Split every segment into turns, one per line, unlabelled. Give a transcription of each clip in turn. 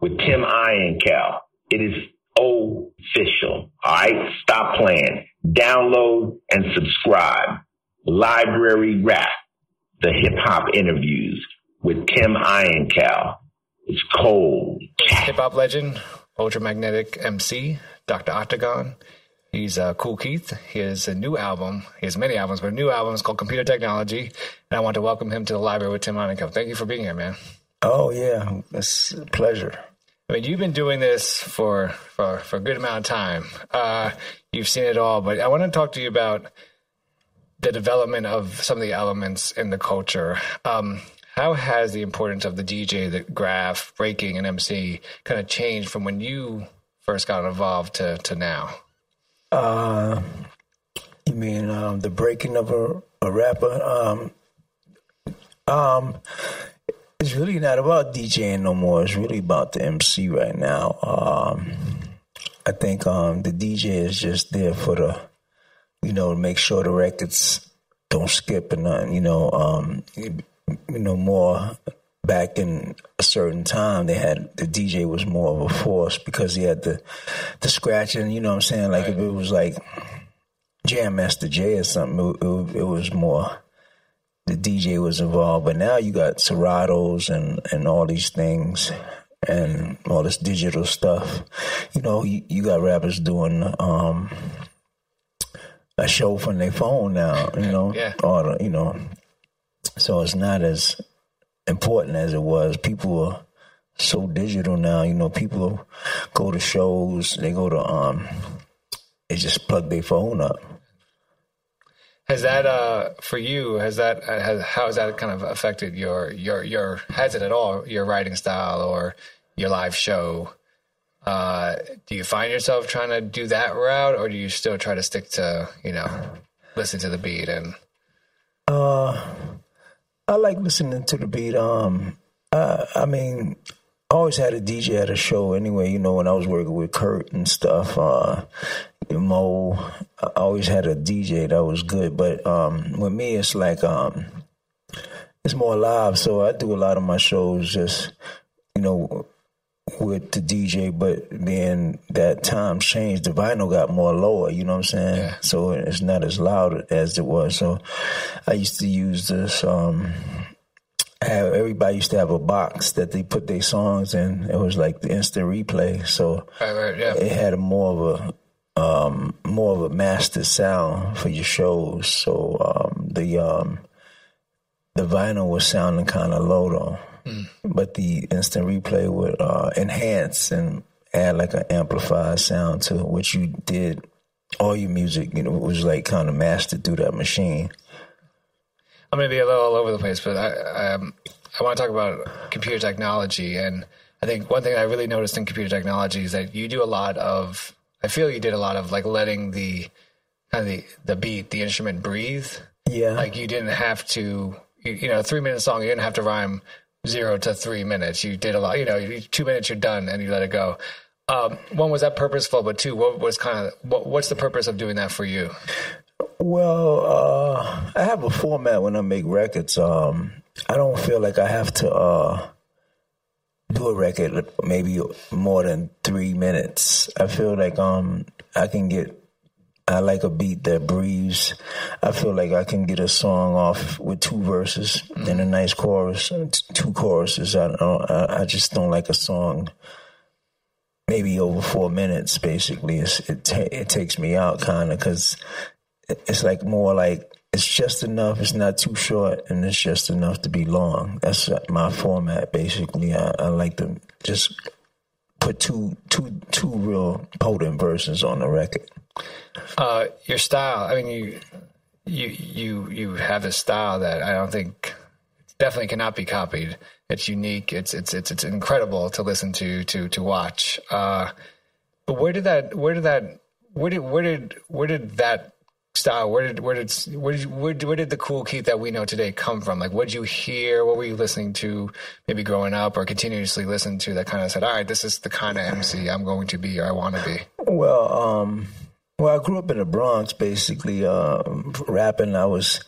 with Tim Einenkel. It is official. All right. Stop playing. Download and subscribe. Library Rap, the hip hop interviews with Tim Einenkel. It's cold.
Hip hop legend, ultramagnetic MC, Dr. Octagon. He's uh, Kool Keith. He has a new album. He has many albums, but a new album is called Computer Technology. And I want to welcome him to the library with Tim Einenkel. Thank you for being here, man.
Oh, yeah. It's a pleasure.
I mean, you've been doing this for for, for a good amount of time. Uh, you've seen it all, but I want to talk to you about the development of some of the elements in the culture. Um, how has the importance of the DJ, the graph, breaking, and MC kind of changed from when you first got involved to to now?
Uh, you mean um, the breaking of a, a rapper? Um, um, it's really not about DJing no more. It's really about the MC right now. Um, I think um, the DJ is just there for the, you know, to make sure the records don't skip and nothing. You know, um, you, know more back in a certain time they had the DJ was more of a force because he had the the scratching. You know what I'm saying? Like right. if it was like Jam Master Jay or something, it, it, it was more the DJ was involved, but now you got Seratos and and all these things and all this digital stuff. You know, you, you got rappers doing um, a show from their phone now. You know,
yeah.
or you know, so it's not as important as it was. People are so digital now. You know, people go to shows, they go to um, they just plug their phone up.
Has that uh, for you? Has that has, how has that kind of affected your your your has it at all your writing style or your live show? Uh, do you find yourself trying to do that route, or do you still try to stick to you know listen to the beat and?
Uh, I like listening to the beat. Um, I mean, I always had a DJ at a show anyway. You know, when I was working with Kurt and stuff. Uh, Mo, I always had a DJ that was good, but um, with me, it's like um, it's more live. So I do a lot of my shows just, you know, with the DJ, but then that time changed. The vinyl got more lower, you know what I'm saying?
Yeah.
So it's not as loud as it was. So I used to use this. Um, have everybody used to have a box that they put their songs in. It was like the instant replay, so
right, right, yeah.
it had a more of a um, more of a master sound for your shows. So um, the um, the vinyl was sounding kind of low though, mm. but the instant replay would uh, enhance and add like an amplified sound to what you did all your music. You know, it was like kind of mastered through that machine.
I'm gonna be a little all over the place, but I um, I want to talk about computer technology, and I think one thing I really noticed in computer technology is that you do a lot of I feel you did a lot of like letting the kind of the, the beat, the instrument breathe.
Yeah.
Like you didn't have to, you, you know, a three minute song, you didn't have to rhyme zero to three minutes. You did a lot, you know, two minutes, you're done and you let it go. Um, one, was that purposeful? But two, what was kind of, what, what's the purpose of doing that for you?
Well, uh, I have a format when I make records. Um, I don't feel like I have to, uh, do a record maybe more than three minutes. I feel like um I can get I like a beat that breathes. I feel like I can get a song off with two verses mm-hmm. and a nice chorus, two choruses. I don't. I just don't like a song maybe over four minutes. Basically, it's, it ta- it takes me out kind of because it's like more like it's just enough. It's not too short, and it's just enough to be long. That's my format. Basically, I, I like to just put two two two real potent verses on the record.
Uh, your style. I mean, you you you you have a style that I don't think definitely cannot be copied. It's unique. It's it's it's it's incredible to listen to to to watch. Uh, but where did that where did that where did where did where did that style where did where did where did, where did, where did the Kool Keith that we know today come from? Like, what did you hear? What were you listening to? Maybe growing up or continuously listen to that kind of said, all right, this is the kind of MC I'm going to be or I want to be.
Well, um, well, I grew up in the Bronx, basically. Uh, rapping, I was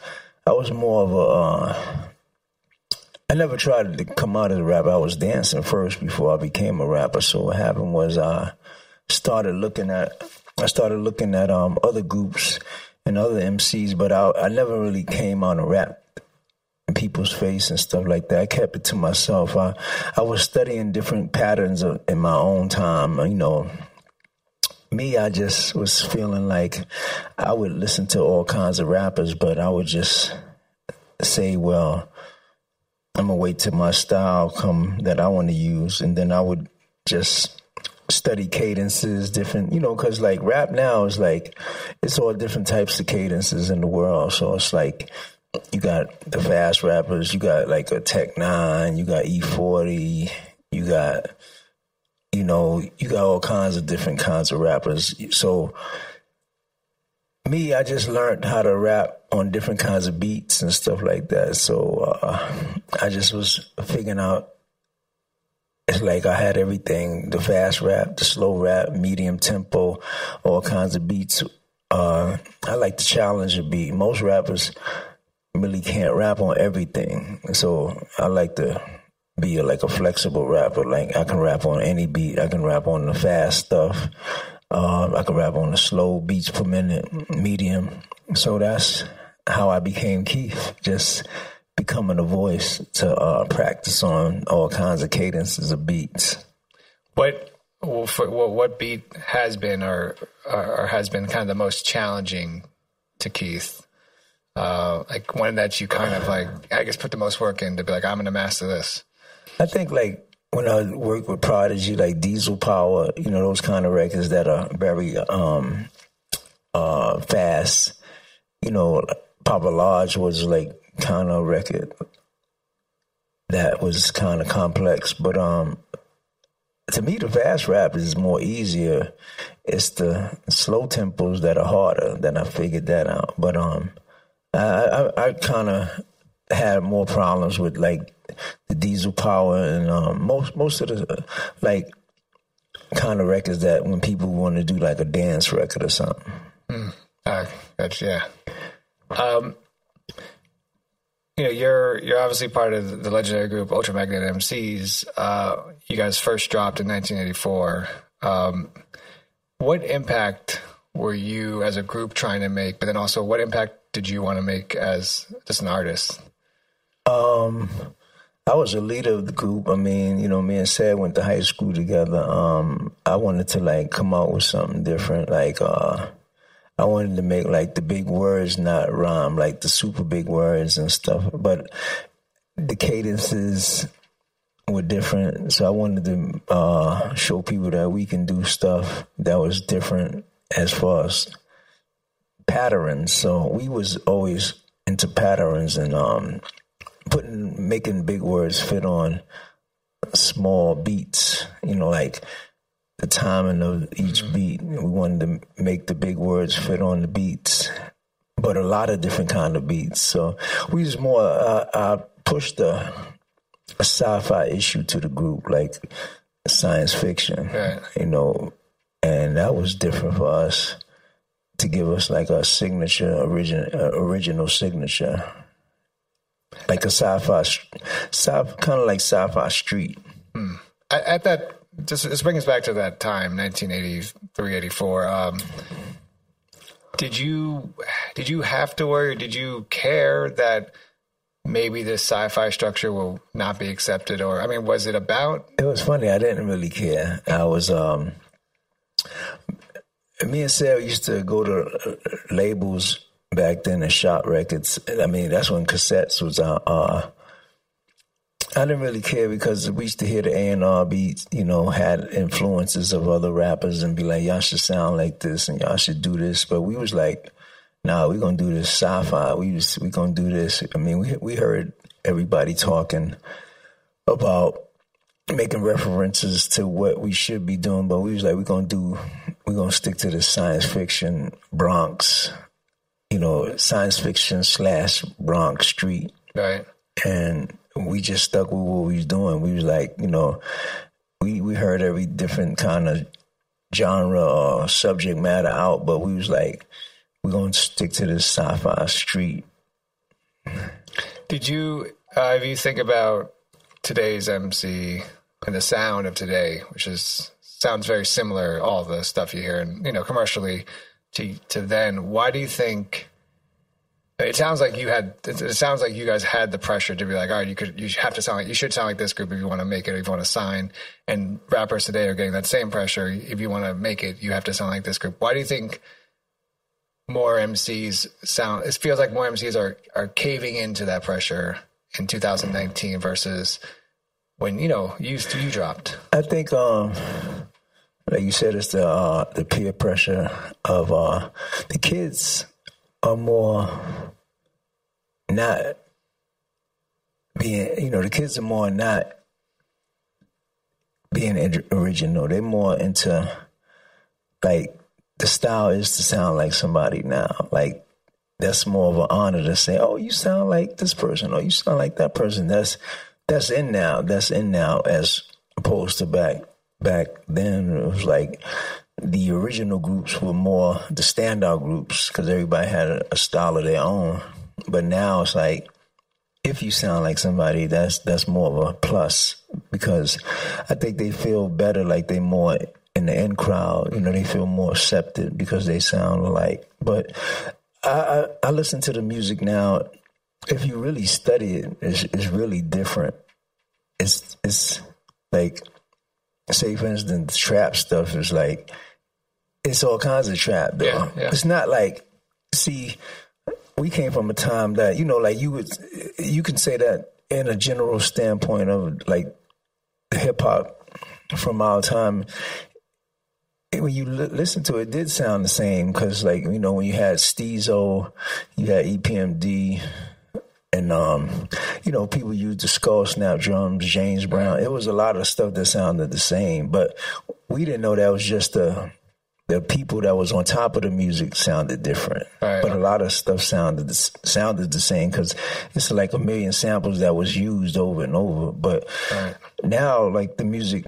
I was more of a uh, I never tried to come out as a rapper. I was dancing first before I became a rapper. So what happened was I started looking at I started looking at um, other groups and other MCs, but I, I never really came on a rap in people's face and stuff like that. I kept it to myself. I I was studying different patterns of, in my own time. You know, me, I just was feeling like I would listen to all kinds of rappers, but I would just say, well I'm gonna wait till my style come that I want to use, and then I would just study cadences, different, you know, because like rap now is like it's all different types of cadences in the world. So it's like you got the fast rappers, you got like a Tech N9ne, you got E40, you got you know, you got all kinds of different kinds of rappers. So me, I just learned how to rap on different kinds of beats and stuff like that. So uh, I just was figuring out. It's like I had everything: the fast rap, the slow rap, medium tempo, all kinds of beats. Uh, I like to challenge a beat. Most rappers really can't rap on everything, so I like to be like a flexible rapper. Like I can rap on any beat. I can rap on the fast stuff. Uh, I can rap on the slow beats per minute, medium. So that's how I became Keith. Just becoming a voice to uh, practice on all kinds of cadences of beats.
What for, what beat has been or, or has been kind of the most challenging to Keith? Uh, like one that you kind of like, I guess, put the most work in to be like, I'm going to master this.
I think like when I work with Prodigy, like Diesel Power, you know, those kind of records that are very um, uh, fast. You know, Poppa Large was like kind of record that was kind of complex, but um, to me, the fast rap is more easier. It's the slow tempos that are harder. Then I figured that out. But um, I I, I kind of had more problems with like the diesel power and um, most most of the like kind of records that when people want to do like a dance record or something.
Mm, that's yeah. Um, you know, you're you're obviously part of the legendary group Ultramagnetic MCs. Uh, you guys first dropped in 1984. Um, what impact were you as a group trying to make? But then also, what impact did you want to make as just an artist?
Um, I was a leader of the group. I mean, you know, me and Ced went to high school together. Um, I wanted to like come out with something different, like uh I wanted to make like the big words not rhyme, like the super big words and stuff. But the cadences were different, so I wanted to uh, show people that we can do stuff that was different as far as patterns. So we was always into patterns and um, putting making big words fit on small beats. You know, like the timing of each mm-hmm. beat. We wanted to make the big words fit on the beats, but a lot of different kind of beats. So we was more uh, I pushed a, a sci-fi issue to the group, like science fiction, right. you know, and that was different for us to give us like a signature, original, uh, original signature, like a sci-fi, sci, kind of like sci-fi street.
Hmm. At that just this brings us back to that time, 1983, 84. Um, did you did you have to worry? Did you care that maybe this sci-fi structure will not be accepted or i mean was it about
It was funny. I didn't really care. I was um, me and Sarah used to go to uh, labels back then and shop records. I mean, that's when cassettes was. Uh, I didn't really care because we used to hear the A and R beats, you know, had influences of other rappers and be like, y'all should sound like this and y'all should do this. But we was like, nah, we gonna do this sci-fi. We was we gonna do this. I mean, we we heard everybody talking about making references to what we should be doing, but we was like, we're gonna do, we're gonna stick to the science fiction Bronx, you know, science fiction slash Bronx Street,
right
and we just stuck with what we was doing. We was like, you know, we we heard every different kind of genre or subject matter out, but we was like, we're gonna stick to this sci-fi street.
did you uh, if you think about today's mc and the sound of today which is sounds very similar all the stuff you hear and you know commercially to to then why do you think it sounds like you had it sounds like you guys had the pressure to be like all right you could you have to sound like you should sound like this group if you want to make it if you want to sign. And rappers today are getting that same pressure. If you want to make it you have to sound like this group. Why do you think more MCs sound it feels like more MCs are are caving into that pressure in 2019 versus when you know you you dropped?
I think, um, like you said, it's the uh, the peer pressure of uh, the kids are more not being, you know, the kids are more not being original. They're more into like the style is to sound like somebody now. Like that's more of an honor to say, "Oh, you sound like this person," or "You sound like that person." That's that's in now. That's in now, as opposed to back back then. It was like the original groups were more the standout groups because everybody had a, a style of their own. But now it's like if you sound like somebody, that's that's more of a plus because I think they feel better, like they more in the in crowd. You know, they feel more accepted because they sound alike. But I, I, I listen to the music now. If you really study it, it's, it's really different. It's it's like say for instance, trap stuff is like it's all kinds of trap though.
Yeah, yeah.
It's not like see we came from a time that you know like you would you can say that in a general standpoint of like hip hop from our time when you li- listen to it, it did sound the same because like you know when you had Stezo, you had EPMD, and um, you know people used the skull snap drums, James Brown. It was a lot of stuff that sounded the same, but we didn't know that was just the the people that was on top of the music sounded different.
Right.
But a lot of stuff sounded the, sounded the same because it's like a million samples that was used over and over. But
Right.
now, like the music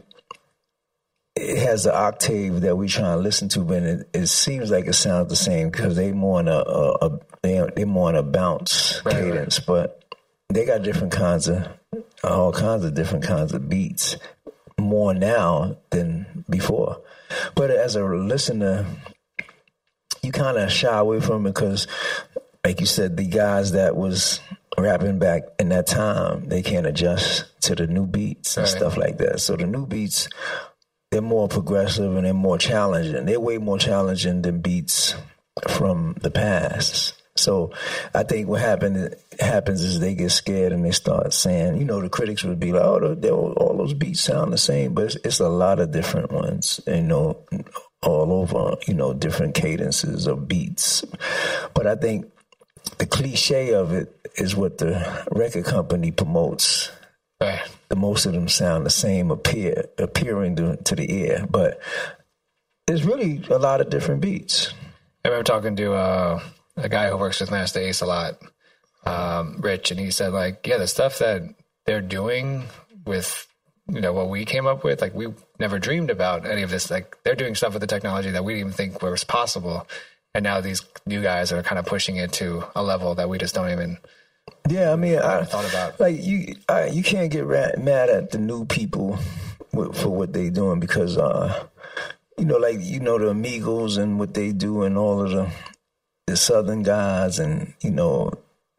it has the octave that we try to listen to, but it, it seems like it sounds the same because they more on a, a, a they they more on a bounce
Right,
cadence, but they got different kinds of all kinds of different kinds of beats more now than before. But as a listener, you kind of shy away from it because, like you said, the guys that was rapping back in that time, they can't adjust to the new beats and
Right.
stuff like that. So the new beats, they're more progressive and they're more challenging. They're way more challenging than beats from the past. So I think what happen, happens is they get scared and they start saying, you know, the critics would be like, oh, they, all those beats sound the same, but it's, it's a lot of different ones, you know, all over, you know, different cadences of beats. But I think the cliche of it is what the record company promotes
Right.
the most of them sound the same appear appearing to, to the ear but there's really a lot of different beats
I remember talking to uh, a guy who works with Masta Ace a lot, um, Rich, and he said like, yeah, the stuff that they're doing with you know what we came up with, like we never dreamed about any of this. Like they're doing stuff with the technology that we didn't even think was possible, and now these new guys are kind of pushing it to a level that we just don't even.
yeah i mean i
thought about.
like you I, you can't get ra- mad at the new people for what they're doing because uh you know like you know the Migos and what they do and all of the the southern guys and you know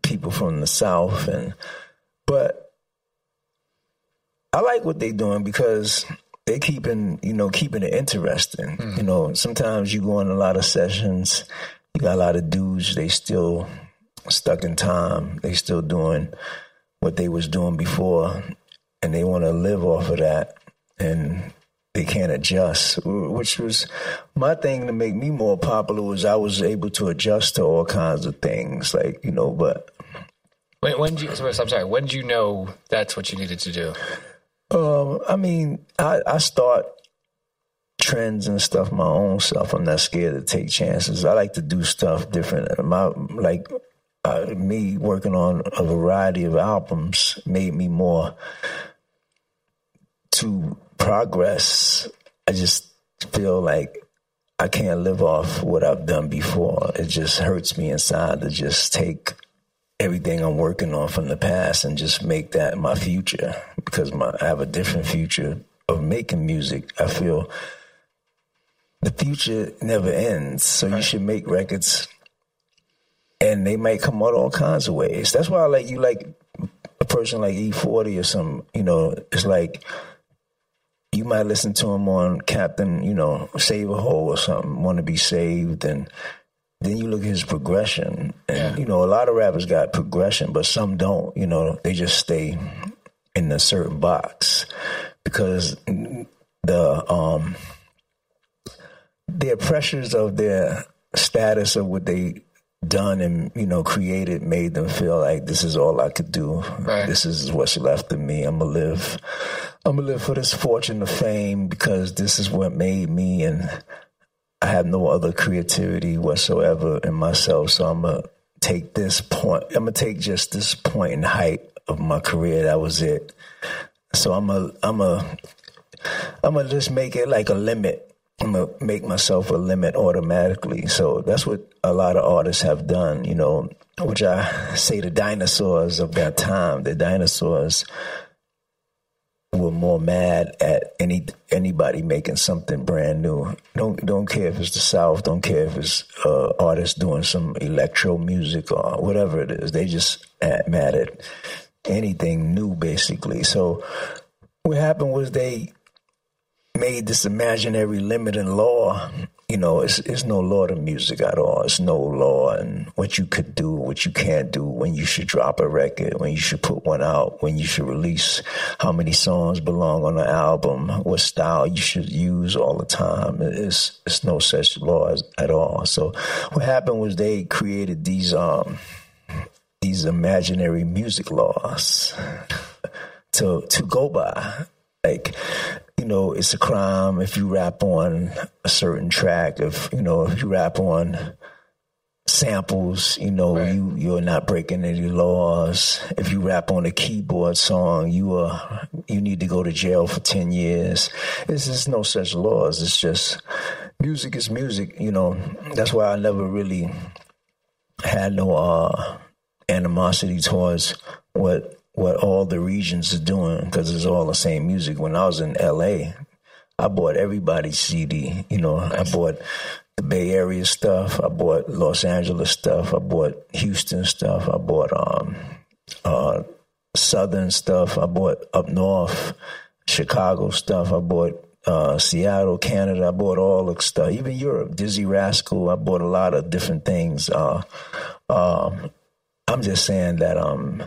people from the South, and but I like what they're doing because they keeping you know keeping it interesting. Mm. You know, sometimes you go in a lot of sessions, you got a lot of dudes. They still stuck in time. They still doing what they was doing before, and they want to live off of that. And they can't adjust, which was my thing to make me more popular was I was able to adjust to all kinds of things, like you know. But
when, when did you? I'm sorry. When did you know that's what you needed to do?
Um, I mean, I, I start trends and stuff my own self. I'm not scared to take chances. I like to do stuff different. My like uh, me working on a variety of albums made me more to progress. I just feel like I can't live off what I've done before. It just hurts me inside to just take everything I'm working on from the past and just make that my future because my, I have a different future of making music. I feel the future never ends, so you should make records and they might come out all kinds of ways. That's why I like you like a person like E40 or some, you know, it's like you might listen to him on Captain, you know, Save a Hole or something, want to be saved. And then you look at his progression. And, yeah. you know, a lot of rappers got progression, but some don't. You know, they just stay in a certain box because the, um, their pressures of their status of what they done and you know created made them feel like this is all I could do. Right. This is what's left of me. I'm gonna live. I'm gonna live for this fortune of fame because this is what made me, and I have no other creativity whatsoever in myself. So I'm gonna take this point. I'm gonna take just this point in height of my career. That was it. So I'm a. I'm a. I'm gonna just make it like a limit I'm gonna make myself a limit automatically. So that's what a lot of artists have done, you know, which I say the dinosaurs of that time. The dinosaurs were more mad at any anybody making something brand new. Don't don't care if it's the South. Don't care if it's uh, artists doing some electro music or whatever it is. They just mad at anything new, basically. So what happened was they made this imaginary limit in law. You know, it's, it's no law to music at all. It's no law and what you could do, what you can't do, when you should drop a record, when you should put one out, when you should release, how many songs belong on an album, what style you should use all the time. It's, it's no such laws at all. So what happened was they created these, um, these imaginary music laws to, to go by. Like, you know, it's a crime if you rap on a certain track. If you know, if you rap on samples, you know, right. you you're not breaking any laws. If you rap on a keyboard song, you are you need to go to jail for ten years. There's, is no such laws. It's just music is music. You know, that's why I never really had no uh, animosity towards what what all the regions are doing because it's all the same music. When I was in LA, I bought everybody's CD. You know, nice. I bought the Bay Area stuff. I bought Los Angeles stuff. I bought Houston stuff. I bought um, uh, Southern stuff. I bought up north, Chicago stuff. I bought uh, Seattle, Canada. I bought all the stuff. Even Europe, Dizzee Rascal. I bought a lot of different things. Uh, um, I'm just saying that um,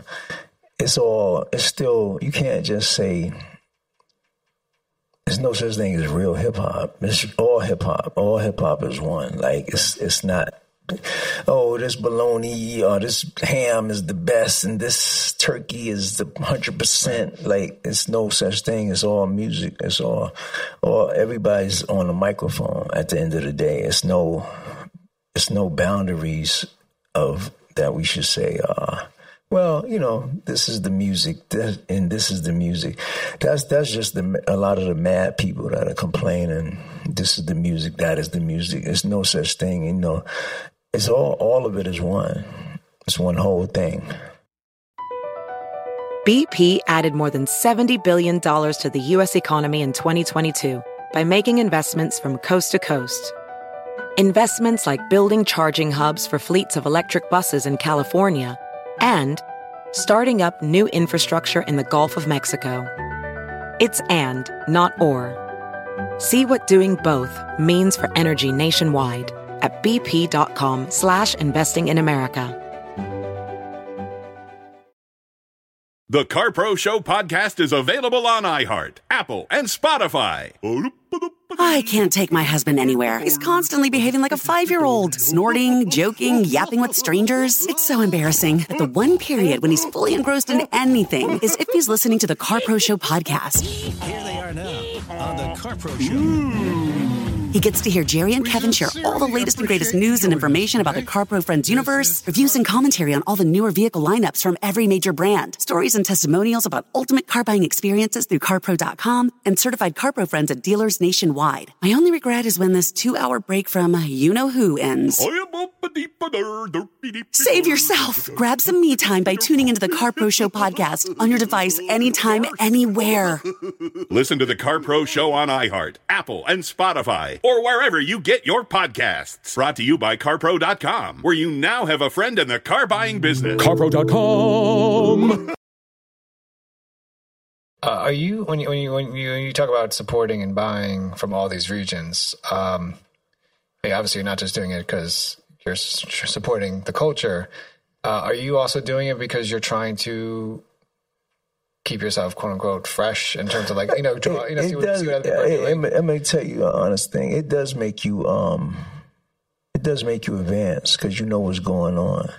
it's all it's still you can't just say there's no such thing as real hip hop. It's all hip hop. All hip hop is one. Like it's it's not oh, this bologna or this ham is the best and this turkey is the hundred percent. Like it's no such thing. It's all music. It's all, all everybody's on a microphone at the end of the day. It's no, it's no boundaries of that we should say. Uh, well, you know, this is the music, and this is the music. That's that's just the, a lot of the mad people that are complaining. This is the music. That is the music. There's no such thing. You know, it's all all of it is one. It's one whole thing.
BP added more than seventy billion dollars to the U.S. economy in 2022 by making investments from coast to coast. Investments like building charging hubs for fleets of electric buses in California and starting up new infrastructure in the Gulf of Mexico. It's and, not or. See what doing both means for energy nationwide at bp.com slash investing in America.
The CarPro Show podcast is available on iHeart, Apple, and Spotify.
I can't take my husband anywhere. He's constantly behaving like a five year old, snorting, joking, yapping with strangers. It's so embarrassing. But the one period when he's fully engrossed in anything is if he's listening to the CarPro Show podcast.
Here they are now on the CarPro Show.
He gets to hear Jerry and Kevin share all the latest and greatest news and information about the CarPro Friends universe, reviews and commentary on all the newer vehicle lineups from every major brand, stories and testimonials about ultimate car buying experiences through CarPro.com, and certified CarPro Friends at dealers nationwide. My only regret is when this two hour break from you know who ends. Save yourself. Grab some me time by tuning into the CarPro Show podcast on your device anytime, anywhere.
Listen to the CarPro Show on iHeart, Apple, and Spotify, or wherever you get your podcasts. Brought to you by CarPro.com, where you now have a friend in the car buying business.
CarPro.com.
Uh, are you when you when you when you, when you talk about supporting and buying from all these regions? Um, yeah, obviously, you're not just doing it because you're s- supporting the culture. Uh, are you also doing it because you're trying to keep yourself quote unquote fresh in terms of like you know draw, you know see
it
what,
does.
see what other people
it, it, may- it may tell you an honest thing. It does make you um, it does make you advance because you know what's going on.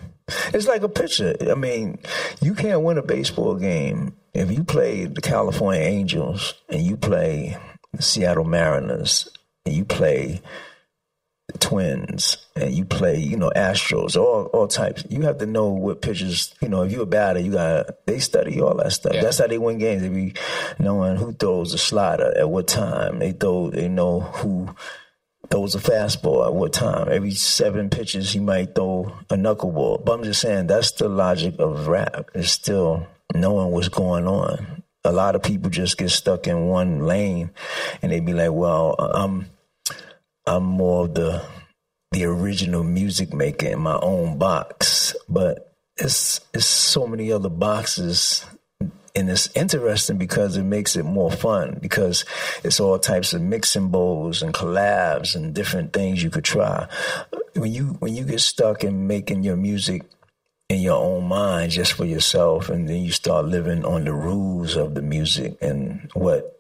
It's like a pitcher. I mean, you can't win a baseball game if you play the California Angels and you play the Seattle Mariners and you play Twins and you play, you know, Astros, all all types. You have to know what pitchers, you know, if you're a batter, you gotta. they study all that stuff.
Yeah.
That's how they win games. They be knowing who throws the slider at what time. They throw they know who throws a fastball at what time. Every seven pitches he might throw a knuckleball. But I'm just saying that's the logic of rap. It's still knowing what's going on. A lot of people just get stuck in one lane and they be like, Well, I'm I'm more of the the original music maker in my own box, but it's it's so many other boxes and it's interesting because it makes it more fun because it's all types of mixing bowls and collabs and different things you could try. When you when you get stuck in making your music in your own mind just for yourself and then you start living on the rules of the music and what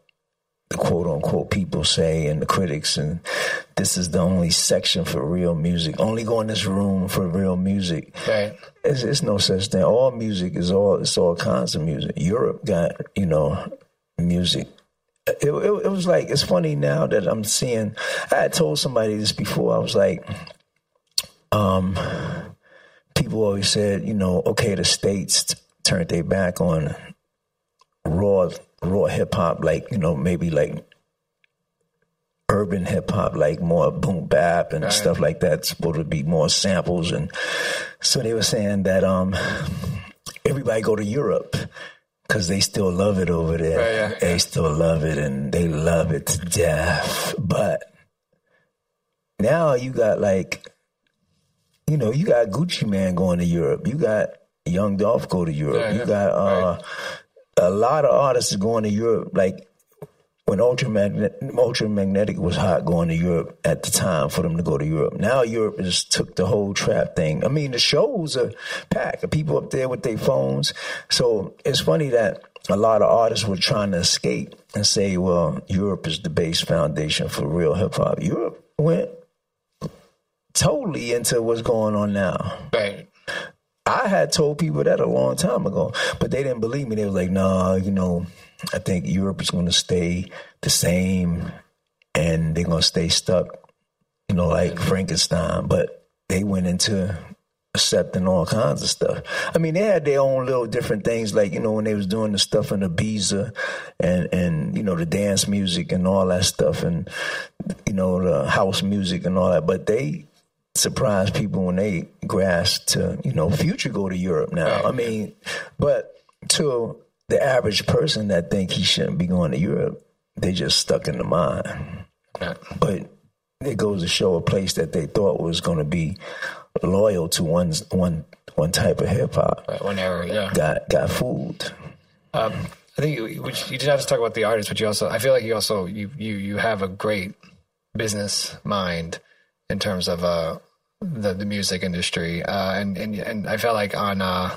quote unquote people say and the critics and this is the only section for real music. Only go in this room for real music.
Right.
It's, it's no such thing. All music is all it's all kinds of music. Europe got, you know, music. It, it, it was like it's funny now that I'm seeing I had told somebody this before. I was like, um people always said, you know, okay, the states turned their back on raw raw hip hop, like you know maybe like urban hip hop, like more boom bap and stuff like that. Supposed to be more samples, and so they were saying that um everybody go to Europe because they still love it over there.
Right, yeah,
they still love it and they love it to death, but now you got like you know, you got Gucci Mane going to Europe. You got Young Dolph go to Europe.
Yeah,
you got uh, a lot of artists going to Europe. Like when Ultramagnetic, Ultramagnetic was hot going to Europe at the time for them to go to Europe. Now Europe has took the whole trap thing. I mean, the shows are packed. People up there with their phones. So it's funny that a lot of artists were trying to escape and say, well, Europe is the base foundation for real hip hop. Europe went totally into what's going on now.
Right.
I had told people that a long time ago, but they didn't believe me. They were like, "Nah, you know, I think Europe is going to stay the same, and they're going to stay stuck, you know, like Frankenstein." But they went into accepting all kinds of stuff. I mean, they had their own little different things, like you know, when they was doing the stuff in Ibiza, and and you know the dance music and all that stuff, and you know the house music and all that. But they surprised people when they grasp to you know future go to Europe now. I mean, but to the average person that think he shouldn't be going to Europe, they just stuck in the mind. But it goes to show a place that they thought was going to be loyal to one one one type of hip hop.
Right, one era, yeah.
Got got fooled.
Um, I think you, you did not just talk about the artist, but you also I feel like you also you you you have a great business mind in terms of uh the the music industry, uh, and and and I felt like on. Uh,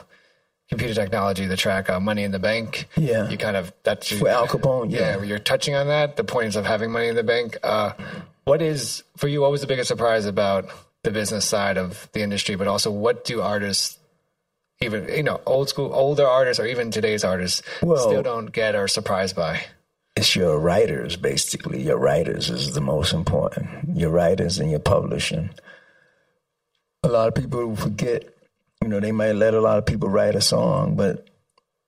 computer technology, the track uh, "Money in the Bank."
Yeah,
you kind of that's
for Al Capone. Yeah,
yeah you're touching on that. The points of having money in the bank. Uh, what is for you? What was the biggest surprise about the business side of the industry? But also, what do artists, even you know, old school, older artists, or even today's artists, well, still don't get or surprised by?
It's your writers, basically. Your writers is the most important. Your writers and your publishing. A lot of people forget you know, they might let a lot of people write a song, but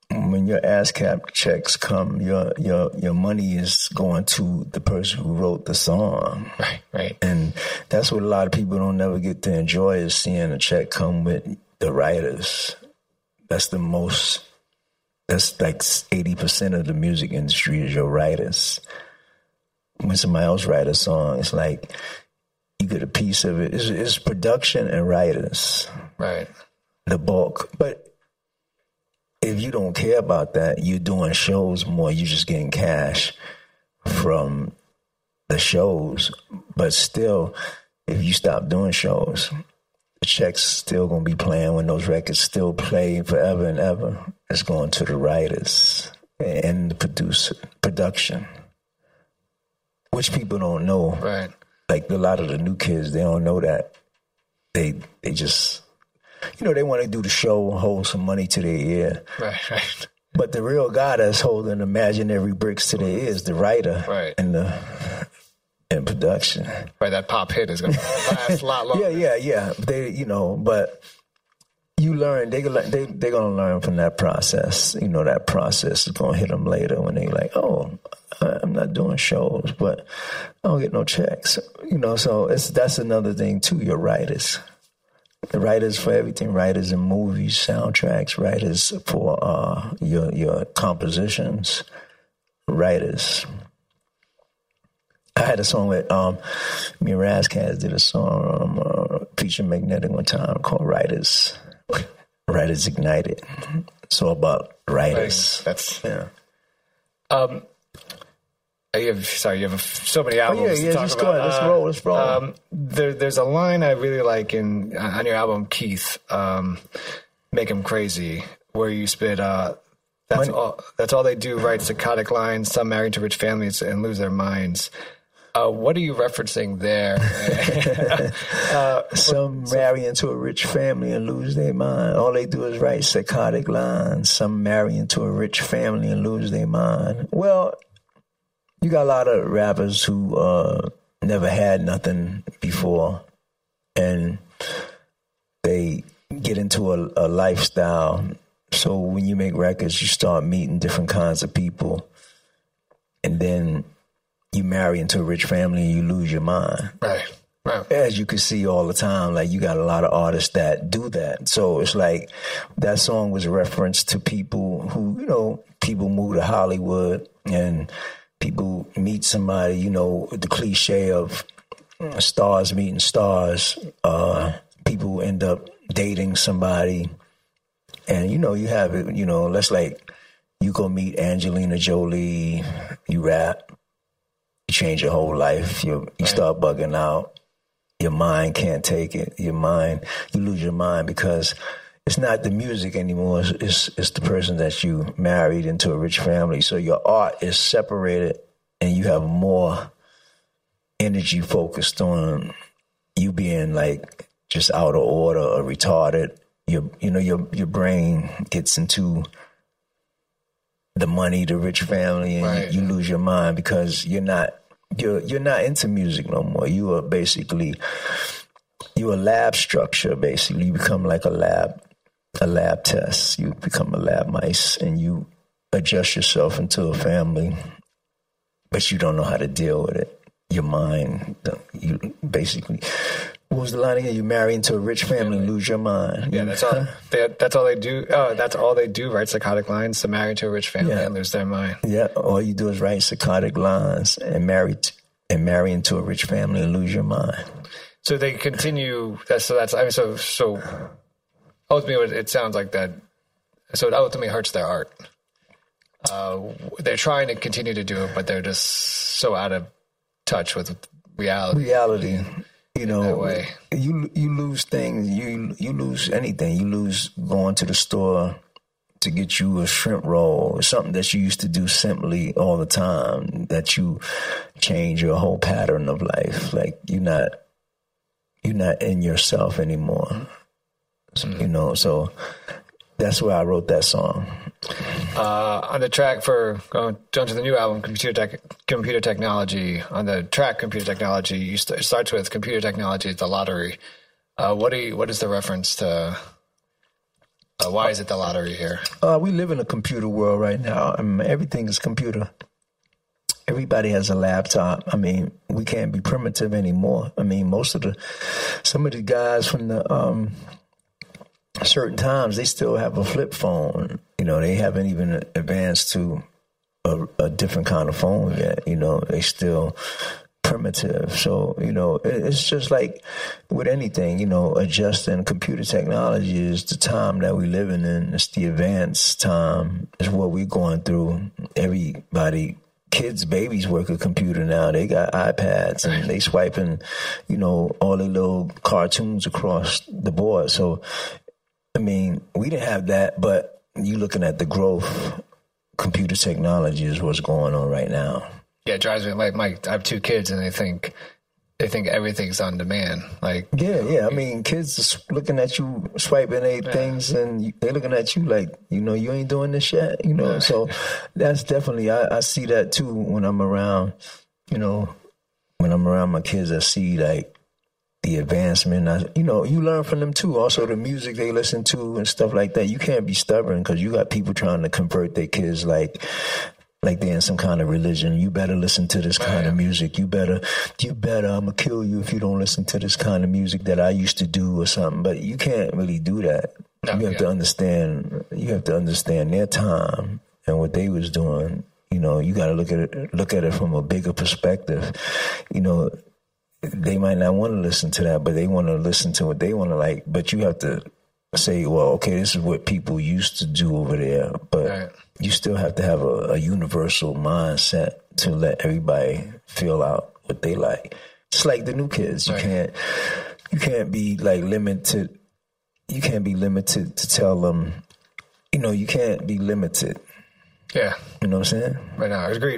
when your ASCAP checks come, your your your money is going to the person who wrote the song.
Right, right.
And that's what a lot of people don't never get to enjoy is seeing a check come with the writers. That's the most. That's like eighty percent of the music industry is your writers. When somebody else write a song, it's like you get a piece of it. It's, it's production and writers.
Right
the bulk. But if you don't care about that, you're doing shows more, you're just getting cash from the shows. But still, if you stop doing shows, check's still gonna be playing when those records still play forever and ever. It's going to the writers and the producer production. Which people don't know.
Right.
Like a lot of the new kids, they don't know that. They they just you know, they want to do the show and hold some money to their ear.
Right, right.
But the real guy that's holding imaginary bricks to their ear is the writer
right.
and the and production.
Right, that pop hit is going to last a lot longer.
yeah, yeah, yeah. They, you know, but you learn they they they're gonna learn from that process. You know, that process is gonna hit them later when they like, oh, I'm not doing shows, but I don't get no checks. You know, so it's that's another thing too. Your writers the writers for everything, writers in movies, soundtracks, writers for uh, your your compositions, writers. I had a song with um, me and Razzcazz did a song um, uh, featuring Magnetic one time called "Writers." Writers Ignited. It's all about writers.
That's yeah. Um, you have, sorry, you have so many albums. Oh, yeah, yeah, to talk
just
about.
go ahead. Let's uh, roll. Let's roll. Um,
there, there's a line I really like in on your album, Keith, um, "Make Him Crazy," where you spit. Uh, that's all. That's all they do. Write psychotic lines. Some married to rich families and lose their minds. Uh, what are you referencing there?
uh, Some marry into a rich family and lose their mind. All they do is write psychotic lines. Some marry into a rich family and lose their mind. Well, you got a lot of rappers who uh, never had nothing before, and they get into a, a lifestyle. So when you make records, you start meeting different kinds of people, and then you marry into a rich family and you lose your mind.
Right. Right.
As you can see all the time, like you got a lot of artists that do that. So it's like that song was a reference to people who, you know, people move to Hollywood and people meet somebody, you know, the cliche of stars meeting stars. Uh, people end up dating somebody, and you know, you have it. You know, let's like you go meet Angelina Jolie, you rap, change your whole life. You you start bugging out. Your mind can't take it. Your mind, you lose your mind because it's not the music anymore. It's, it's, it's the person that you married into a rich family. So your art is separated, and you have more energy focused on you being like just out of order or retarded. Your you know your your brain gets into the money, the rich family, and right. you, you lose your mind because you're not you're you're not into music no more. You are basically you're a lab structure. Basically, you become like a lab a lab test. You become a lab mice and you adjust yourself into a family, but you don't know how to deal with it. Your mind, you basically. What was the line again? You marry into a rich family, and lose your mind.
Yeah, that's all. They, that's all they do. Oh, that's all they do. Write psychotic lines to marry to a rich family yeah. and lose their mind.
Yeah, all you do is write psychotic lines and marry t- and marry into a rich family and lose your mind.
So they continue. That's so. That's I mean. So so. Ultimately, it sounds like that. So it ultimately hurts their art. Uh, they're trying to continue to do it, but they're just so out of touch with reality.
Reality. You know, you you lose things. You you lose anything. You lose going to the store to get you a shrimp roll, something that you used to do simply all the time. That you change your whole pattern of life. Like you're not you're not in yourself anymore. Mm. You know, so that's why I wrote that song.
Uh, on the track for going to the new album, computer tech, computer technology. On the track, computer technology, you st- it starts with computer technology, the lottery. Uh, what do you, what is the reference to? Uh, why is it the lottery here?
Uh, we live in a computer world right now. I mean, everything is computer. Everybody has a laptop. I mean, we can't be primitive anymore. I mean, most of the some of the guys from the um, certain times they still have a flip phone. You know, they haven't even advanced to a, a different kind of phone yet. You know, they still primitive. So, you know, it's just like with anything, you know, adjusting computer technology is the time that we're living in. It's the advanced time. It's what we're going through. Everybody kids, babies work a computer now. They got iPads and they swiping, you know, all the little cartoons across the board. So I mean, we didn't have that, but you looking at the growth, computer technology is what's going on right now.
Yeah, it drives me like Mike. I have two kids, and they think they think everything's on demand. Like
yeah, yeah. I mean, kids are looking at you swiping eight yeah. things, and they're looking at you like you know you ain't doing this yet. You know, so that's definitely I, I see that too when I'm around. You know, when I'm around my kids, I see like the advancement. I, you know, you learn from them too. Also, the music they listen to and stuff like that. You can't be stubborn because you got people trying to convert their kids like like they're in some kind of religion. You better listen to this kind of music. You better, you better, I'm gonna kill you if you don't listen to this kind of music that I used to do or something. But you can't really do that. No, you have yeah. to understand. You have to understand their time and what they was doing. You know, you got to look at it, look at it from a bigger perspective. You know, they might not want to listen to that, but they want to listen to what they want to like. But you have to say, well, okay, this is what people used to do over there, but right. you still have to have a, a, universal mindset to let everybody feel out what they like. Just like the new kids, you right. can't you can't be like limited. You can't be limited to tell them. You know, you can't be limited.
Yeah,
you know what I'm saying.
Right now, I agree.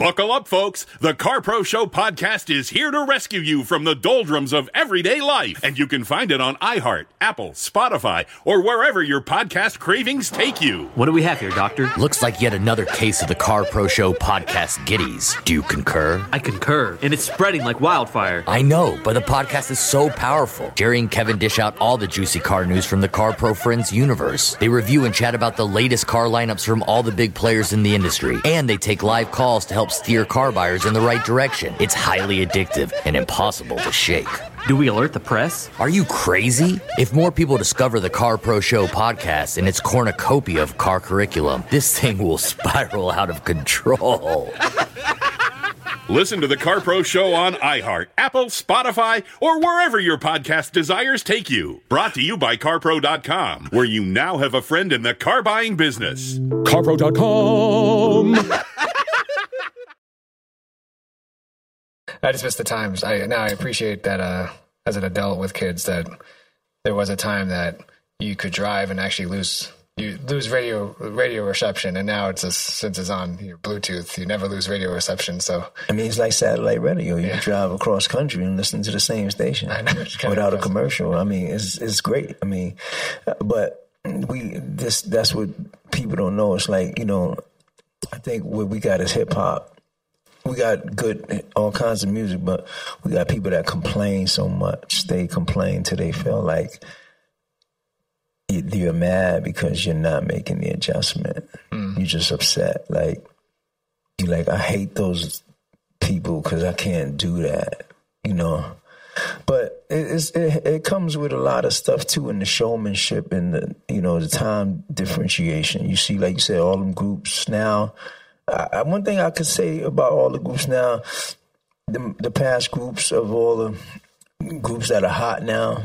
Buckle up, folks. The Car Pro Show podcast is here to rescue you from the doldrums of everyday life. And you can find it on iHeart, Apple, Spotify, or wherever your podcast cravings take you.
What do we have here, Doctor?
Looks like yet another case of the Car Pro Show podcast giddies. Do you concur?
I concur. And it's spreading like wildfire.
I know, but the podcast is so powerful. Jerry and Kevin dish out all the juicy car news from the Car Pro Friends universe. They review and chat about the latest car lineups from all the big players in the industry. And they take live calls to help steer car buyers in the right direction. It's highly addictive and impossible to shake.
Do we alert the press?
Are you crazy? If more people discover the Car Pro Show podcast and its cornucopia of car curriculum, this thing will spiral out of control.
Listen to the Car Pro Show on iHeart, Apple, Spotify, or wherever your podcast desires take you. Brought to you by CarPro.com, where you now have a friend in the car buying business.
CarPro.com.
I just miss the times. I now I appreciate that uh, as an adult with kids that there was a time that you could drive and actually lose you lose radio radio reception, and now it's just since it's on your Bluetooth, you never lose radio reception. So
I mean, it's like satellite radio. You yeah. drive across country and listen to the same station without a commercial. I mean, it's it's great. I mean, but we this that's what people don't know. It's like you know, I think what we got is hip hop we got good all kinds of music, but we got people that complain so much. They complain till they feel like you- you're mad because you're not making the adjustment. Mm. You're just upset. Like you're like I hate those people because I can't do that. You know. But it, it's, it, it comes with a lot of stuff too in the showmanship and the you know the time differentiation. You see, like you said, all them groups now. I, I- one thing I could say about all the groups now, the, the past groups of all the groups that are hot now,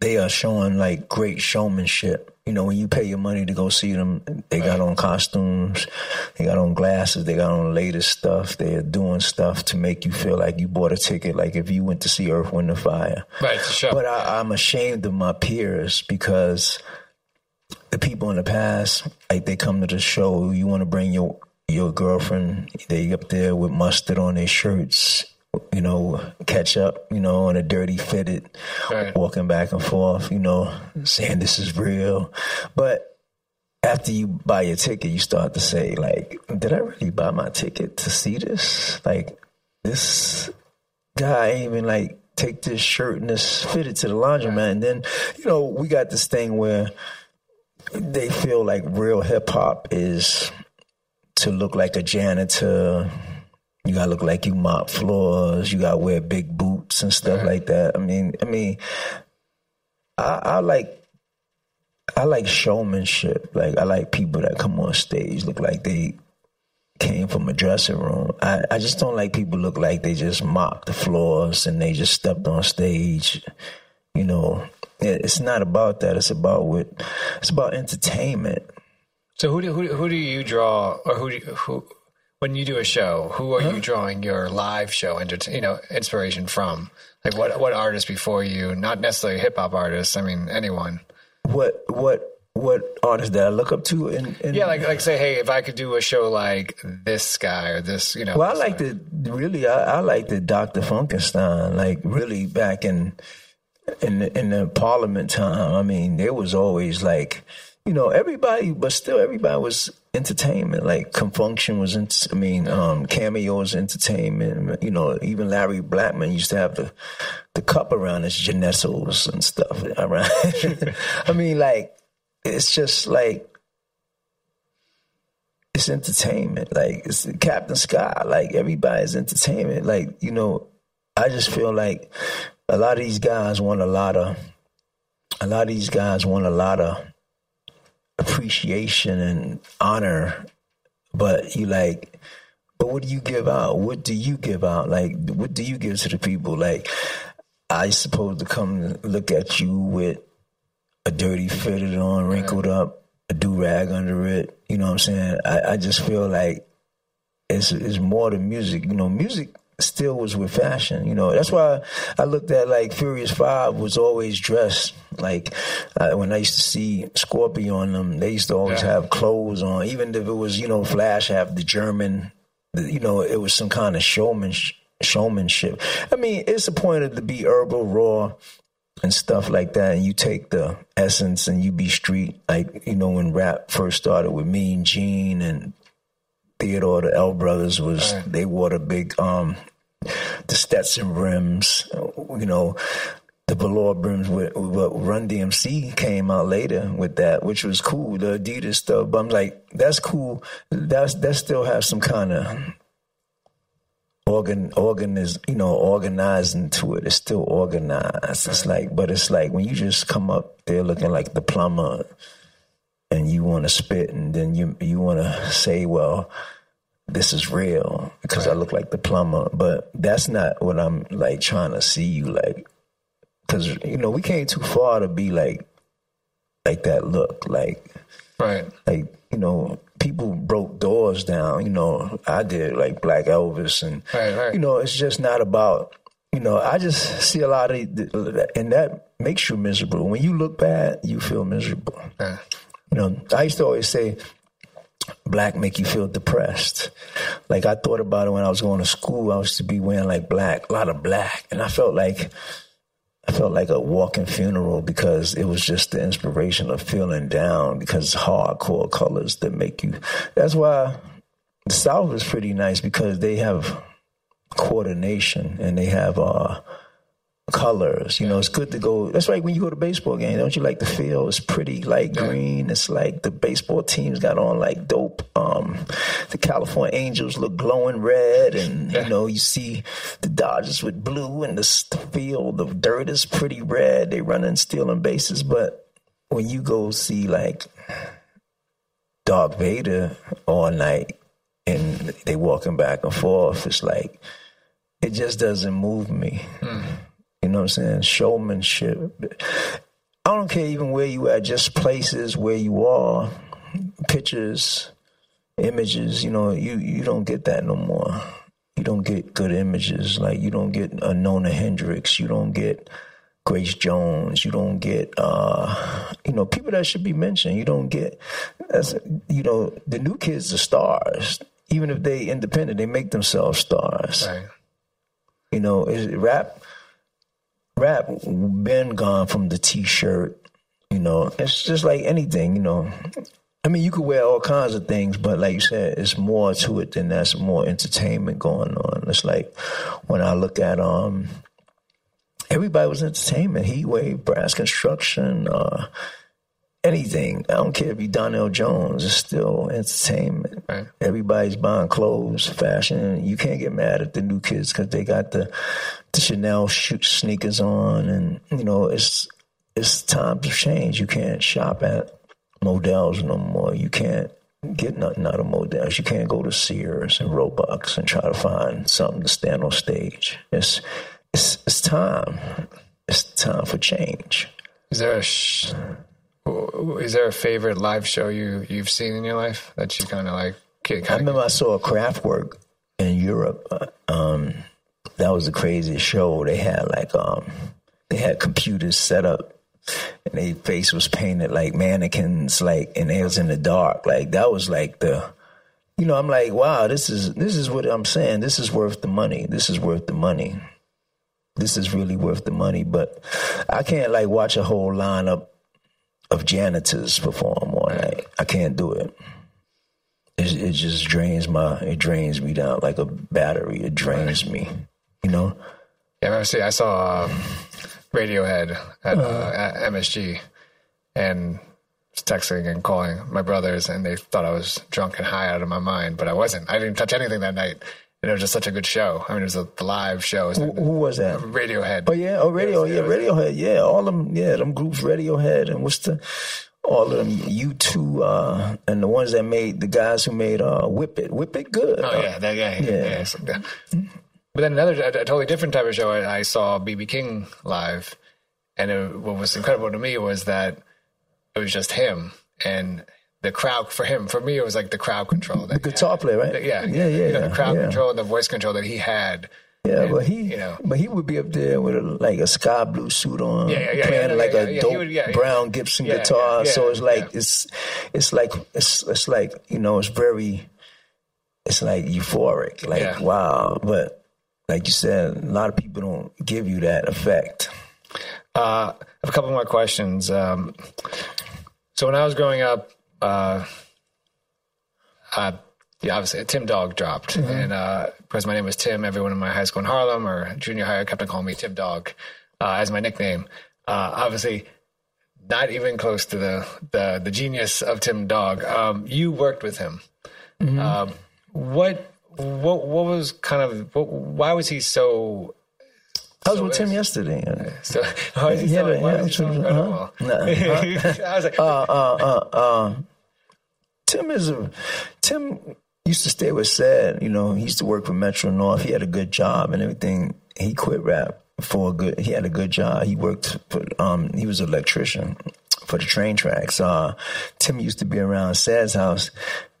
they are showing like great showmanship. You know, when you pay your money to go see them, they got on costumes, they got on glasses, they got on the latest stuff. They're doing stuff to make you feel like you bought a ticket, like if you went to see Earth, Wind, and Fire.
Right, it's a show.
But I, I'm ashamed of my peers because the people in the past, like they come to the show, you want to bring your your girlfriend, they up there with mustard on their shirts, you know, catch up, you know, on a dirty fitted,
Right.
walking back and forth, you know, saying this is real. But after you buy your ticket, you start to say, like, did I really buy my ticket to see this? Like, this guy ain't even like take this shirt and this fitted to the laundromat. And then, you know, we got this thing where they feel like real hip hop is to look like a janitor. You gotta look like you mop floors. You gotta wear big boots and stuff like that. I mean, I mean, I, I like I like showmanship. Like I like people that come on stage look like they came from a dressing room. I, I just don't like people look like they just mopped the floors and they just stepped on stage. You know, it's not about that. It's about what it's about entertainment.
So who do who, who do you draw, or who do you, who when you do a show? Who are you drawing your live show, enter, you know, inspiration from? Like what what artists before you? Not necessarily hip hop artists. I mean anyone.
What what what artists that I look up to and, and
Yeah, like like say, hey, if I could do a show like this guy or this, you know.
Well, I like the really. I, I like the Dr. Funkenstein. Like really back in in the, in the Parliament time. I mean, there was always like you know everybody, but still everybody was entertainment. Like Con Funk Shun was. In, I mean, um, Cameo's entertainment. You know, even Larry Blackmon used to have the the cup around his genitals and stuff around. I mean, like it's just like it's entertainment. Like it's Captain Scott. Like everybody's entertainment. Like you know, I just feel like a lot of these guys want a lot of, a lot of these guys want a lot of appreciation and honor, but you like, but what do you give out? What do you give out? Like, what do you give to the people? Like, I supposed to come look at you with a dirty fitted on, wrinkled up, a do rag under it. You know what I'm saying? I, I just feel like it's it's more than music. You know, music still was with fashion. You know, that's why I looked at like Furious Five was always dressed like uh, when I used to see Scorpio on them. They used to always
Yeah.
have clothes on, even if it was you know Flash have the German. You know, it was some kind of showman showmanship. I mean, it's appointed to be herbal raw and stuff like that, and you take the essence and you be street. Like you know, when rap first started with Mean Gene and Theodore, the L brothers was they wore the big um the Stetson brims, you know. The velour brims with, with Run DMC came out later with that, which was cool. The Adidas stuff, but I'm like, that's cool. That's that still has some kind of organ organ is you know organizing to it. It's still organized. It's like, but it's like when you just come up there looking like the plumber, and you want to spit, and then you you want to say, well, this is real because I look like the plumber. But that's not what I'm like trying to see you like, because you know we came too far to be like like that look like
Right.
like you know people broke doors down you know i did like black elvis and
Right, right.
you know it's just not about you know i just see a lot of and that makes you miserable when you look bad you feel miserable
Yeah.
You know i used to always say black make you feel depressed. Like i thought about it when i was going to school. I was to be wearing like black a lot of black. And i felt like I felt like a walking funeral because it was just the inspiration of feeling down because hardcore colors that make you. That's why the South is pretty nice because they have coordination and they have uh, colors. You know, it's good to go. That's right. when you go to baseball game. Don't you like the field? It's pretty like green. It's like the baseball teams got on like dope. Um, the California Angels look glowing red, and you know you see the Dodgers with blue, and the, the field, the dirt is pretty red. They running stealing bases, but when you go see like Darth Vader all night and they walking back and forth, it's like it just doesn't move me. You know what I'm saying? Showmanship. I don't care even where you at, just places where you are, pictures, images, you know, you, you don't get that no more. You don't get good images. Like you don't get a Nona Hendryx. You don't get Grace Jones. You don't get, uh, you know, people that should be mentioned. You don't get, that's, you know, the new kids are stars. Even if they independent, they make themselves stars.
Right.
You know, is rap rap been gone from the t-shirt. You know, it's just like anything. You know, I mean, you could wear all kinds of things, but like you said, it's more to it than that's more entertainment going on. It's like when I look at um, everybody was entertainment. Heat Wave, Brass Construction, uh, anything. I don't care if you Donnell Jones, it's still entertainment.
Right.
Everybody's buying clothes, fashion. You can't get mad at the new kids because they got the the Chanel shoot sneakers on, and you know it's it's time to change. You can't shop at Models no more. You can't get nothing out of Models. You can't go to Sears and Roebucks and try to find something to stand on stage. It's it's it's time. It's time for change.
Is there a sh- is there a favorite live show you you've seen in your life that you kind of like? Kind
I remember I saw a Kraftwerk in Europe. uh, Um, that was the craziest show. They had like um, they had computers set up, and their face was painted like mannequins, like, and it was in the dark. Like that was like the, you know, I'm like, wow, this is this is what I'm saying. This is worth the money. This is worth the money. This is really worth the money. But I can't like watch a whole lineup of janitors perform one night. I can't do it. It, it just drains my it drains me down like a battery. It drains me. You know.
Yeah, I remember see, I saw um, Radiohead at, uh, at MSG, and texting and calling my brothers, and they thought I was drunk and high out of my mind, but I wasn't. I didn't touch anything that night. And it was just such a good show. I mean, it was a live show.
Who, who was that?
Radiohead.
Oh yeah, oh radio, yeah, Radiohead, yeah, all them, yeah, them groups, Radiohead, and what's the, all of them, U2, uh, and the ones that made the guys who made uh, Whip It, Whip It, good.
Oh yeah, that guy.
Yeah.
Yeah. it's like that. But then another, a, a totally different type of show. I, I saw BB King live, and it, what was incredible to me was that it was just him and the crowd for him. For me, it was like the crowd control. That
The guitar player, right?
Yeah,
yeah, yeah,
You know,
yeah,
the crowd
yeah.
control and the voice control that he had.
Yeah,
And,
but he,
you know,
but he would be up there with a, like a sky blue suit on,
Yeah, yeah, yeah,
playing
yeah,
like a dope
would-
brown Gibson guitar. so it's like it's it's like it's it's like you know it's very it's like euphoric, like wow. But like you said, a lot of people don't give you that effect.
Uh, I have a couple more questions. Um, so when I was growing up, uh, uh, yeah, obviously Tim Dog dropped, and uh, because my name was Tim, everyone in my high school in Harlem or junior high kept on calling me Tim Dog uh, as my nickname. Uh, obviously, not even close to the the, the genius of Tim Dog. Um, you worked with him. Um, what what what was kind of what, why was he so
I was with Tim yesterday.
so he
Yeah,
so,
yeah,
why is he so
yeah, uh-huh. Nah,
I was like,
uh, uh, uh, uh, Tim is a Tim used to stay with Ced. You know, he used to work for Metro North. He had a good job and everything. He quit rap for a good. He had a good job. He worked for. Um, he was an electrician for the train tracks. Uh, Tim used to be around Ced's house.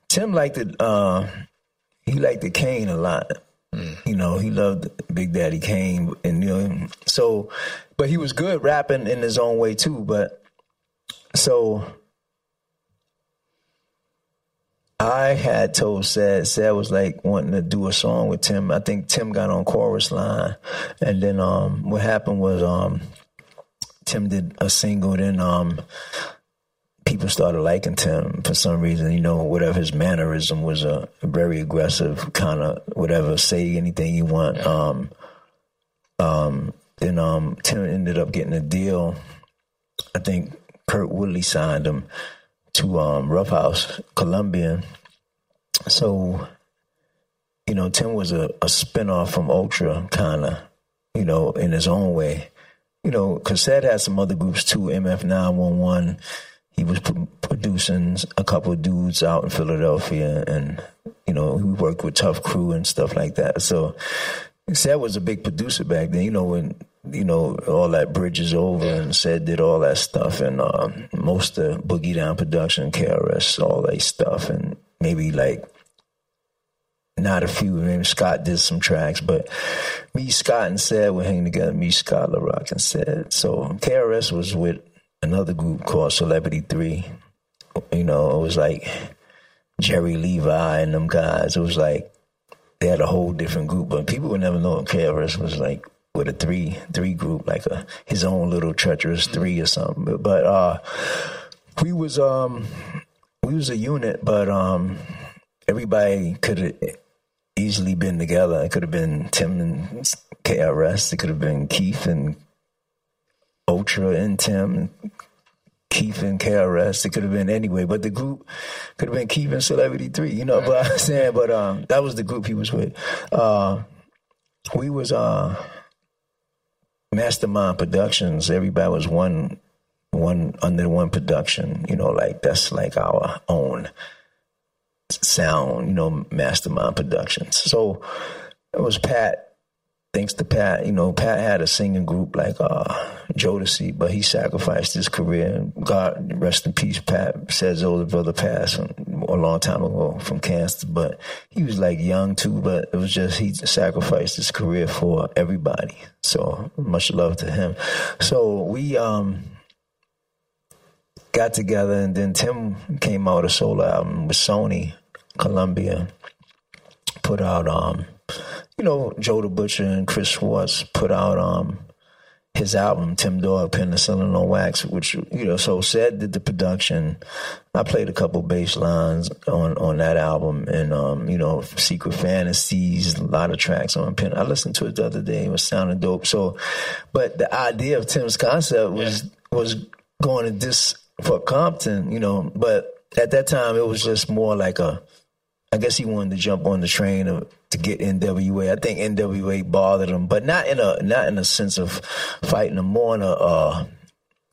Tim liked it. Uh, he liked the Kane a lot. You know, he loved Big Daddy Kane, and you know, so, but he was good rapping in his own way too. But so, I had told Ced, Ced was like wanting to do a song with Tim. I think Tim got on chorus line, and then um, what happened was um, Tim did a single. Then um, people started liking Tim for some reason. You know, whatever his mannerism was a very aggressive kind of whatever. Say anything you want. Um, um, and um, Tim ended up getting a deal. I think Kurt Woodley signed him to um, Ruffhouse, Columbia. So, you know, Tim was a, a spinoff from Ultra, kind of, you know, in his own way. You know, Cassette had some other groups too, MF 911 he was producing a couple dudes out in Philadelphia, and you know we worked with Tuff Crew and stuff like that. So Ced was a big producer back then. You know when you know all that bridges over and Ced did all that stuff, and uh, most of Boogie Down production, KRS, all that stuff, and maybe like not a few. Maybe Scott did some tracks, but me, Scott, and Ced would hang together. Me, Scott, LaRock, and Ced. So KRS was with another group called Celebrity Three. You know, it was like Jerry Levi and them guys. It was like they had a whole different group, but people would never know KRS was like with a three three group, like a his own little treacherous three or something. But, uh, we was um we was a unit, but um everybody could have easily been together. It could have been Tim and KRS. It could have been Keith and Ultra and Tim, Keith and KRS. It could have been anyway, but the group could have been Keith and Celebrity Three. You know, but I'm saying, but um, that was the group he was with. Uh, we was uh, Mastermind Productions. Everybody was one, one under one production. You know, like that's like our own sound. You know, Mastermind Productions. So it was Pat thanks to Pat, you know, Pat had a singing group like uh, Jodeci, but he sacrificed his career. God rest in peace, Pat. Ced's older brother passed a long time ago from cancer, but he was like young too. But it was just he sacrificed his career for everybody. So much love to him. So we um got together, and then Tim came out a solo album with Sony, Columbia, put out um you know, Joe the Butcher and Chris Schwartz put out um his album, Tim Dog, Penicillin on Wax, which, you know, so Ced did the production. I played a couple bass lines on, on that album and, um, you know, Secret Fantasies, a lot of tracks on Pen. I listened to it the other day. It was sounding dope. So, but the idea of Tim's concept was, yeah. was going to this for Compton, you know, but at that time it was just more like a, I guess he wanted to jump on the train of, to get NWA. I think NWA bothered him, but not in a not in a sense of fighting him. More in a, uh,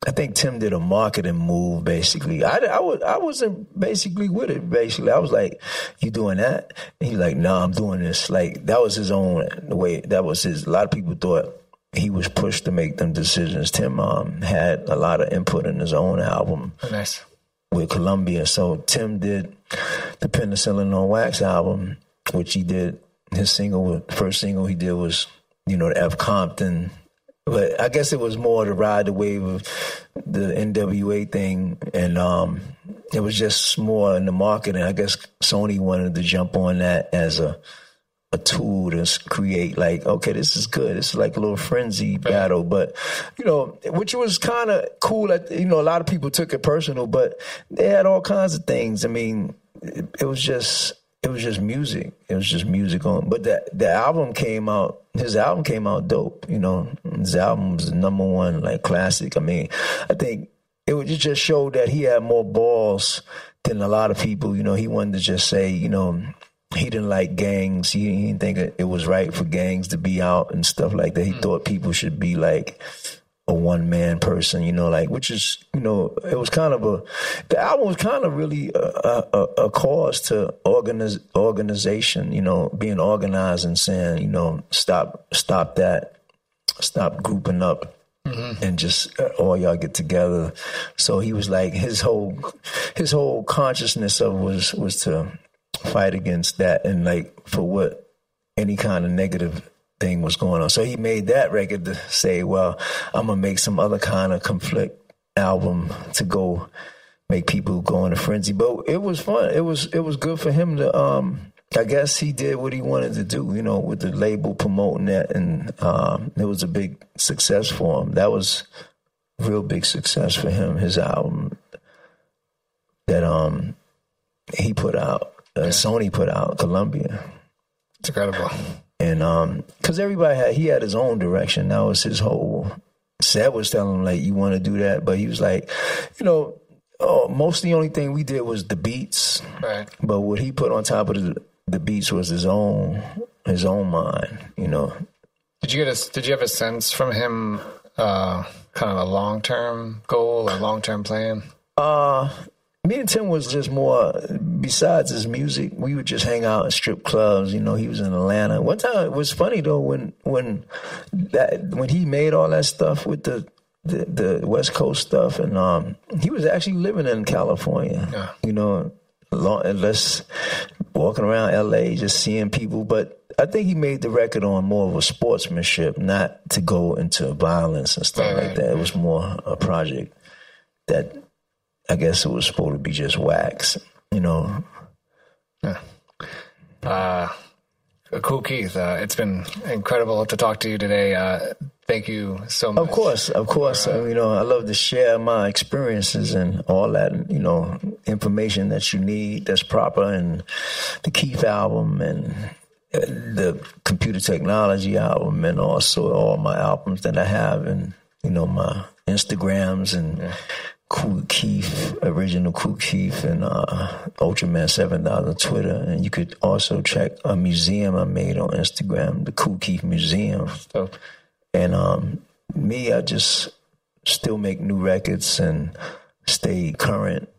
I think Tim did a marketing move. Basically, I, I was I wasn't basically with it. Basically, I was like, "You doing that?" And he's like, "No, nah, I'm doing this." Like that was his own the way. That was his. A lot of people thought he was pushed to make them decisions. Tim um, had a lot of input in his own album.
Oh, nice
with Columbia. So Tim did the Penicillin on Wax album, which he did his single. First single he did was you know the F Compton. But I guess it was more to ride the wave of the NWA thing, and um, it was just more in the marketing. I guess Sony wanted to jump on that as a a tool to create like, okay, this is good. This is like a little frenzy battle, but you know, which was kind of cool. At, you know, a lot of people took it personal, but they had all kinds of things. I mean, it, it was just, it was just music. It was just music on. But the the album came out. His album came out dope. You know, his album was the number one like classic. I mean, I think it, it just showed that he had more balls than a lot of people. You know, he wanted to just say, you know he didn't like gangs. He, he, didn't think it was right for gangs to be out and stuff like that. He mm. thought people should be like a one man person, you know, like which is, you know, it was kind of a the album was kind of really a, a, a cause to organize organization, you know, being organized and saying, you know, stop stop that, stop grouping up. Mm-hmm. And just uh, all y'all get together. So he was like his whole his whole consciousness of was was to fight against that and like for what any kind of negative thing was going on. So he made that record to say, well, I'm gonna make some other kind of conflict album to go make people go in a frenzy. But it was fun. It was it was good for him to um I guess he did what he wanted to do, you know, with the label promoting that and um it was a big success for him. That was real big success for him, his album that um he put out, uh, Sony put out, Columbia.
It's incredible.
And um, cause everybody had, he had his own direction. That was his whole. Ced was telling him like, you want to do that, but he was like, you know, oh, most the only thing we did was the beats.
Right.
But what he put on top of the, the beats was his own, his own mind. You know.
Did you get a? Did you have a sense from him, uh, kind of a long term goal or long term plan?
Uh, me and Tim was just more. Besides his music, we would just hang out in strip clubs. You know, he was in Atlanta. One time it was funny though when when that when he made all that stuff with the the, the West Coast stuff, and um, he was actually living in California.
Yeah.
You know, long, less walking around L.A. just seeing people, but. I think he made the record on more of a sportsmanship, not to go into violence and stuff
Right,
like
right,
that. It was more a project that I guess it was supposed to be just wax, you know.
Uh, Kool, Keith. Uh, it's been incredible to talk to you today. Uh, thank you so much.
Of course, of course. uh, you know, I love to share my experiences and all that, you know, information that you need that's proper and the Keith album and the computer technology album and also all my albums that I have and, you know, my Instagrams and Kool Keith, original Kool Keith and uh, Ultraman 7000 Twitter. And you could also check a museum I made on Instagram, the Kool Keith Museum.
So,
And um, me, I just still make new records and stay current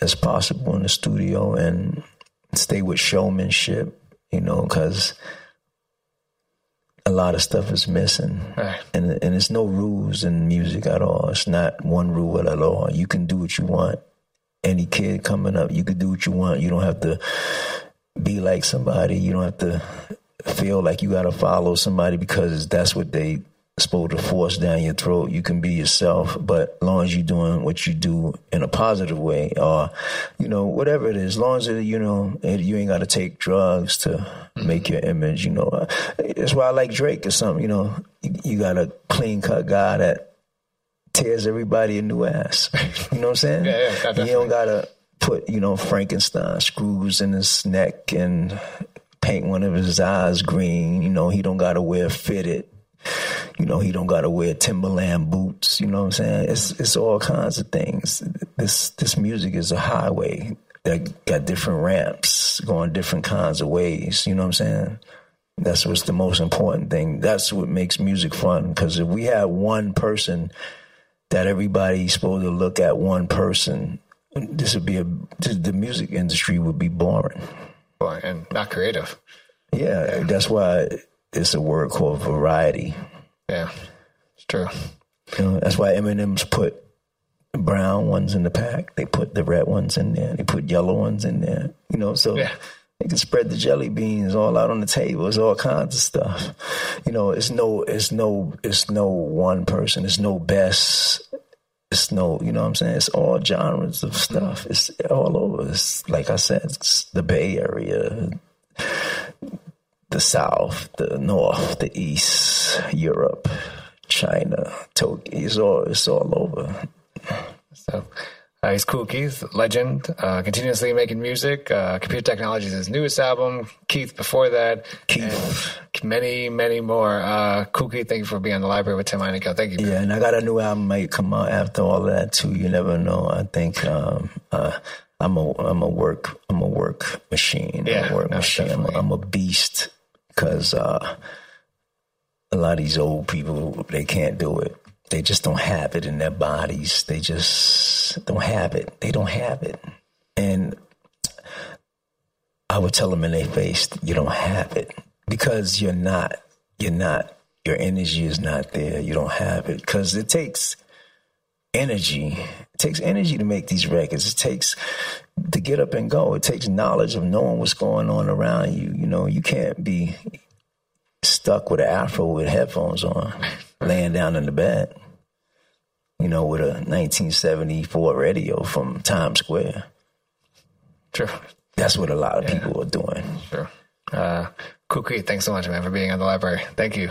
as possible in the studio and stay with showmanship, you know, because a lot of stuff is missing.
Right.
And, and there's no rules in music at all. It's not one rule at all. You can do what you want. Any kid coming up, you can do what you want. You don't have to be like somebody. You don't have to feel like you got to follow somebody because that's what they supposed to force down your throat. You can be yourself, but as long as you're doing what you do in a positive way, or you know whatever it is, as long as it, you know it, you ain't got to take drugs to mm-hmm. make your image. You know, that's why I like Drake or something. You know, you, you got a clean cut guy that tears everybody a new ass. You know what I'm saying?
Yeah, yeah,
you don't gotta put you know Frankenstein screws in his neck and paint one of his eyes green. You know, he don't gotta wear fitted. You know, he don't gotta wear Timberland boots. You know what I'm saying? It's it's all kinds of things. This this music is a highway that got different ramps going different kinds of ways. You know what I'm saying? That's what's the most important thing. That's what makes music fun. Because if we had one person that everybody's supposed to look at one person, this would be a the music industry would be boring.
And not creative.
Yeah, that's why it's a word called variety.
Yeah, it's true.
You know, that's why M&M's put brown ones in the pack. They put the red ones in there. They put yellow ones in there. You know, so
Yeah.
they can spread the jelly beans all out on the table. It's all kinds of stuff. You know, it's no, it's no, it's no one person. It's no best. It's no, you know what I'm saying? It's all genres of stuff. It's all over. It's like I said, it's the Bay Area, the South, the North, the East, Europe, China, Tokyo. It's all, it's all over.
So, uh, he's Kool, Keith, legend, uh, continuously making music. Uh, Computer Technology is his newest album. Keith before that.
Keith.
Many, many more. Uh, Kool, Keith, thank you for being on the library with Tim Heineke. Thank you.
Yeah, and I got a new album might come out after all of that too. You never know. I think um, uh, I'm a I'm a work I'm a work machine. I'm
Yeah,
a work
no,
machine. I'm a. I'm a beast because uh, a lot of these old people they can't do it. They just don't have it in their bodies. They just don't have it. They don't have it, and I would tell them in their face, you don't have it because you're not. You're not. Your energy is not there. You don't have it because it takes energy. It takes energy to make these records. It takes to get up and go. It takes knowledge of knowing what's going on around you. You know, you can't be stuck with an afro with headphones on, laying down in the bed. You know, with a 1974 radio from Times Square.
True.
That's what a lot of people are doing.
Sure. Uh, Keith, thanks so much, man, for being on the library. Thank you.